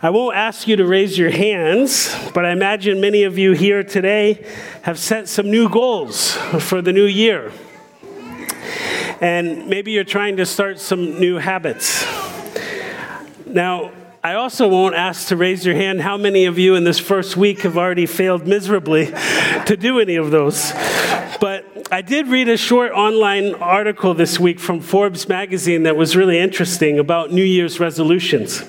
I won't ask you to raise your hands, but I imagine many of you here today have set some new goals for the new year. And maybe you're trying to start some new habits. Now, I also won't ask to raise your hand how many of you in this first week have already failed miserably to do any of those. But I did read a short online article this week from Forbes magazine that was really interesting about New Year's resolutions.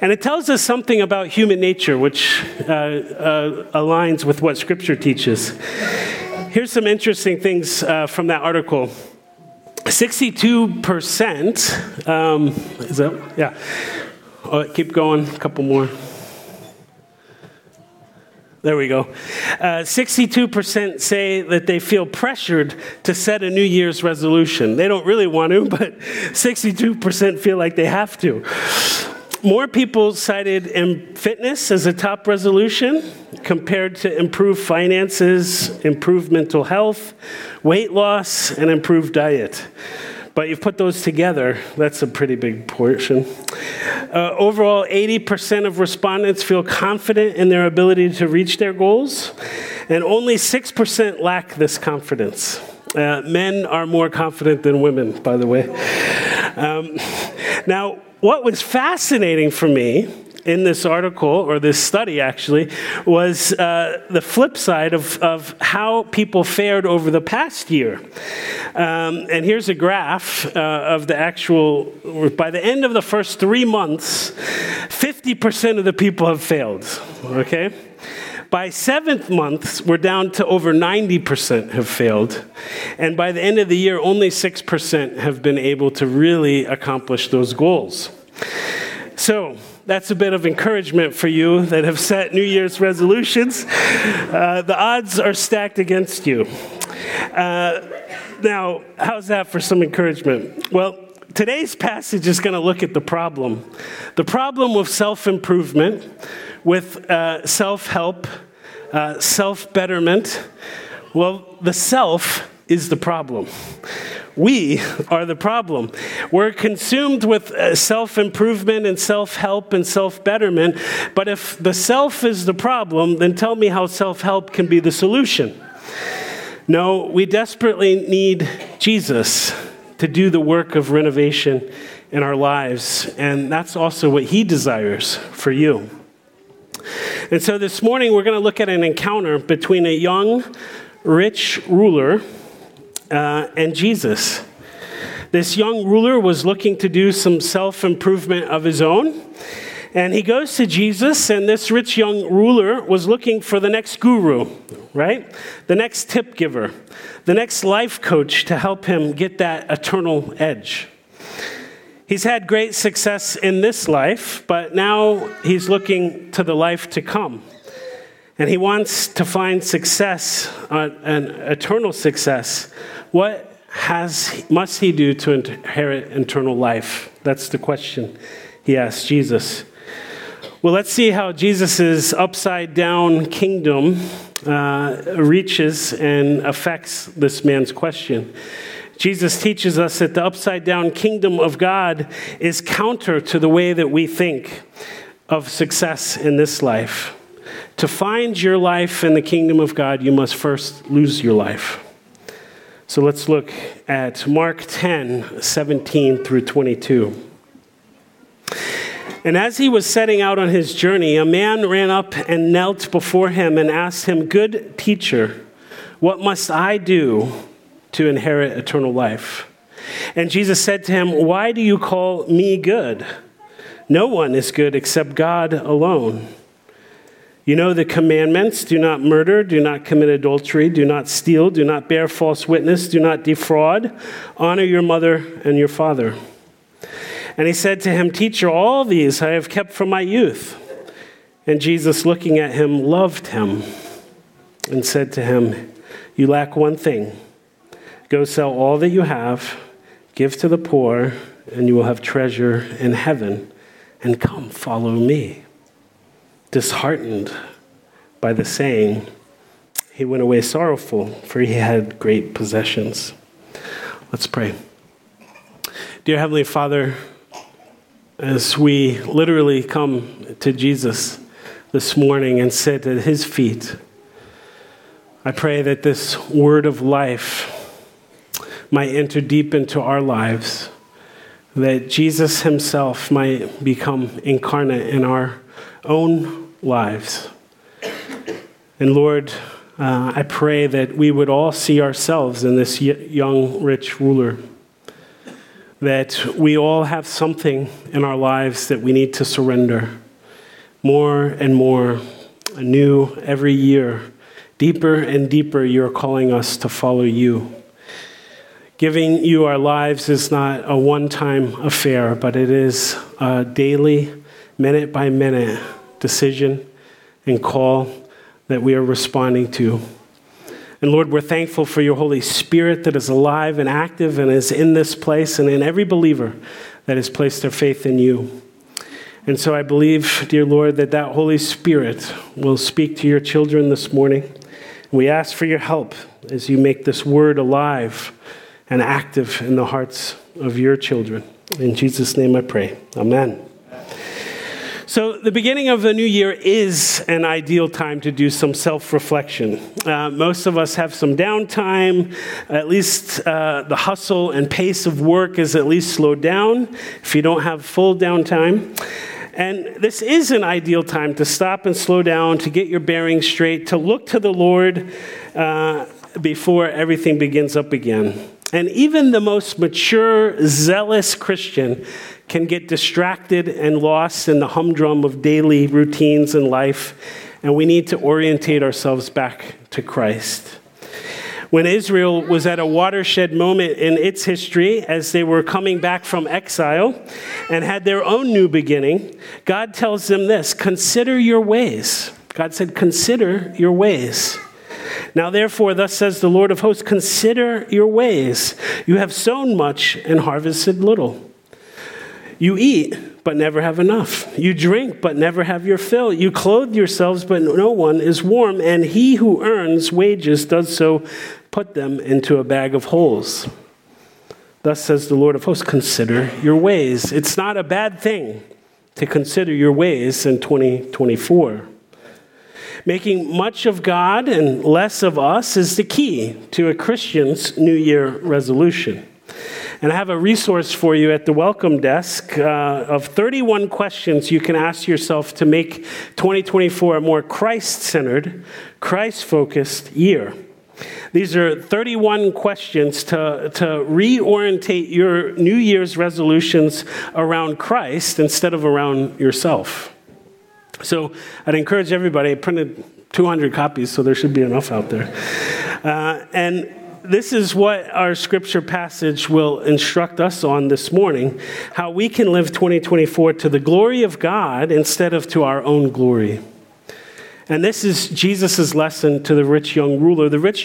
And it tells us something about human nature, which uh, uh, aligns with what Scripture teaches. Here's some interesting things uh, from that article. 62%, um, is that, yeah. Oh, keep going, a couple more. There we go. Uh, 62% say that they feel pressured to set a New Year's resolution. They don't really want to, but 62% feel like they have to. More people cited in fitness as a top resolution compared to improved finances, improved mental health, weight loss, and improved diet. But you put those together, that's a pretty big portion. Uh, overall, 80% of respondents feel confident in their ability to reach their goals, and only 6% lack this confidence. Uh, men are more confident than women, by the way. Um, now, what was fascinating for me in this article, or this study actually, was uh, the flip side of, of how people fared over the past year. Um, and here's a graph uh, of the actual, by the end of the first three months, 50% of the people have failed, okay? By seventh month, we're down to over 90% have failed. And by the end of the year, only 6% have been able to really accomplish those goals. So, that's a bit of encouragement for you that have set New Year's resolutions. Uh, the odds are stacked against you. Uh, now, how's that for some encouragement? Well, today's passage is going to look at the problem the problem with self improvement, with uh, self help, uh, self betterment. Well, the self is the problem. We are the problem. We're consumed with uh, self improvement and self help and self betterment. But if the self is the problem, then tell me how self help can be the solution. No, we desperately need Jesus to do the work of renovation in our lives. And that's also what he desires for you. And so this morning, we're going to look at an encounter between a young, rich ruler uh, and Jesus. This young ruler was looking to do some self improvement of his own. And he goes to Jesus, and this rich young ruler was looking for the next guru, right? The next tip giver, the next life coach to help him get that eternal edge. He's had great success in this life, but now he's looking to the life to come. And he wants to find success, uh, an eternal success. What has, must he do to inherit eternal life? That's the question he asked Jesus. Well, let's see how Jesus' upside down kingdom uh, reaches and affects this man's question. Jesus teaches us that the upside down kingdom of God is counter to the way that we think of success in this life. To find your life in the kingdom of God, you must first lose your life. So let's look at Mark 10 17 through 22. And as he was setting out on his journey, a man ran up and knelt before him and asked him, Good teacher, what must I do to inherit eternal life? And Jesus said to him, Why do you call me good? No one is good except God alone. You know the commandments do not murder, do not commit adultery, do not steal, do not bear false witness, do not defraud, honor your mother and your father. And he said to him, Teacher, all these I have kept from my youth. And Jesus, looking at him, loved him and said to him, You lack one thing. Go sell all that you have, give to the poor, and you will have treasure in heaven, and come follow me disheartened by the saying, he went away sorrowful, for he had great possessions. Let's pray. Dear Heavenly Father, as we literally come to Jesus this morning and sit at his feet. I pray that this word of life might enter deep into our lives, that Jesus himself might become incarnate in our own lives. And Lord, uh, I pray that we would all see ourselves in this young, rich ruler. That we all have something in our lives that we need to surrender more and more, anew every year. Deeper and deeper, you're calling us to follow you. Giving you our lives is not a one time affair, but it is a daily, minute by minute decision and call that we are responding to. And Lord, we're thankful for your Holy Spirit that is alive and active and is in this place and in every believer that has placed their faith in you. And so I believe, dear Lord, that that Holy Spirit will speak to your children this morning. We ask for your help as you make this word alive and active in the hearts of your children. In Jesus' name I pray. Amen. So, the beginning of the new year is an ideal time to do some self reflection. Uh, most of us have some downtime. At least uh, the hustle and pace of work is at least slowed down if you don't have full downtime. And this is an ideal time to stop and slow down, to get your bearings straight, to look to the Lord uh, before everything begins up again. And even the most mature, zealous Christian can get distracted and lost in the humdrum of daily routines in life, and we need to orientate ourselves back to Christ. When Israel was at a watershed moment in its history as they were coming back from exile and had their own new beginning, God tells them this consider your ways. God said, Consider your ways. Now, therefore, thus says the Lord of hosts, consider your ways. You have sown much and harvested little. You eat, but never have enough. You drink, but never have your fill. You clothe yourselves, but no one is warm. And he who earns wages does so put them into a bag of holes. Thus says the Lord of hosts consider your ways. It's not a bad thing to consider your ways in 2024. Making much of God and less of us is the key to a Christian's New Year resolution. And I have a resource for you at the welcome desk uh, of 31 questions you can ask yourself to make 2024 a more Christ centered, Christ focused year. These are 31 questions to, to reorientate your New Year's resolutions around Christ instead of around yourself. So I'd encourage everybody, I printed 200 copies, so there should be enough out there. Uh, and this is what our scripture passage will instruct us on this morning how we can live 2024 to the glory of God instead of to our own glory. And this is Jesus' lesson to the rich young ruler. The rich young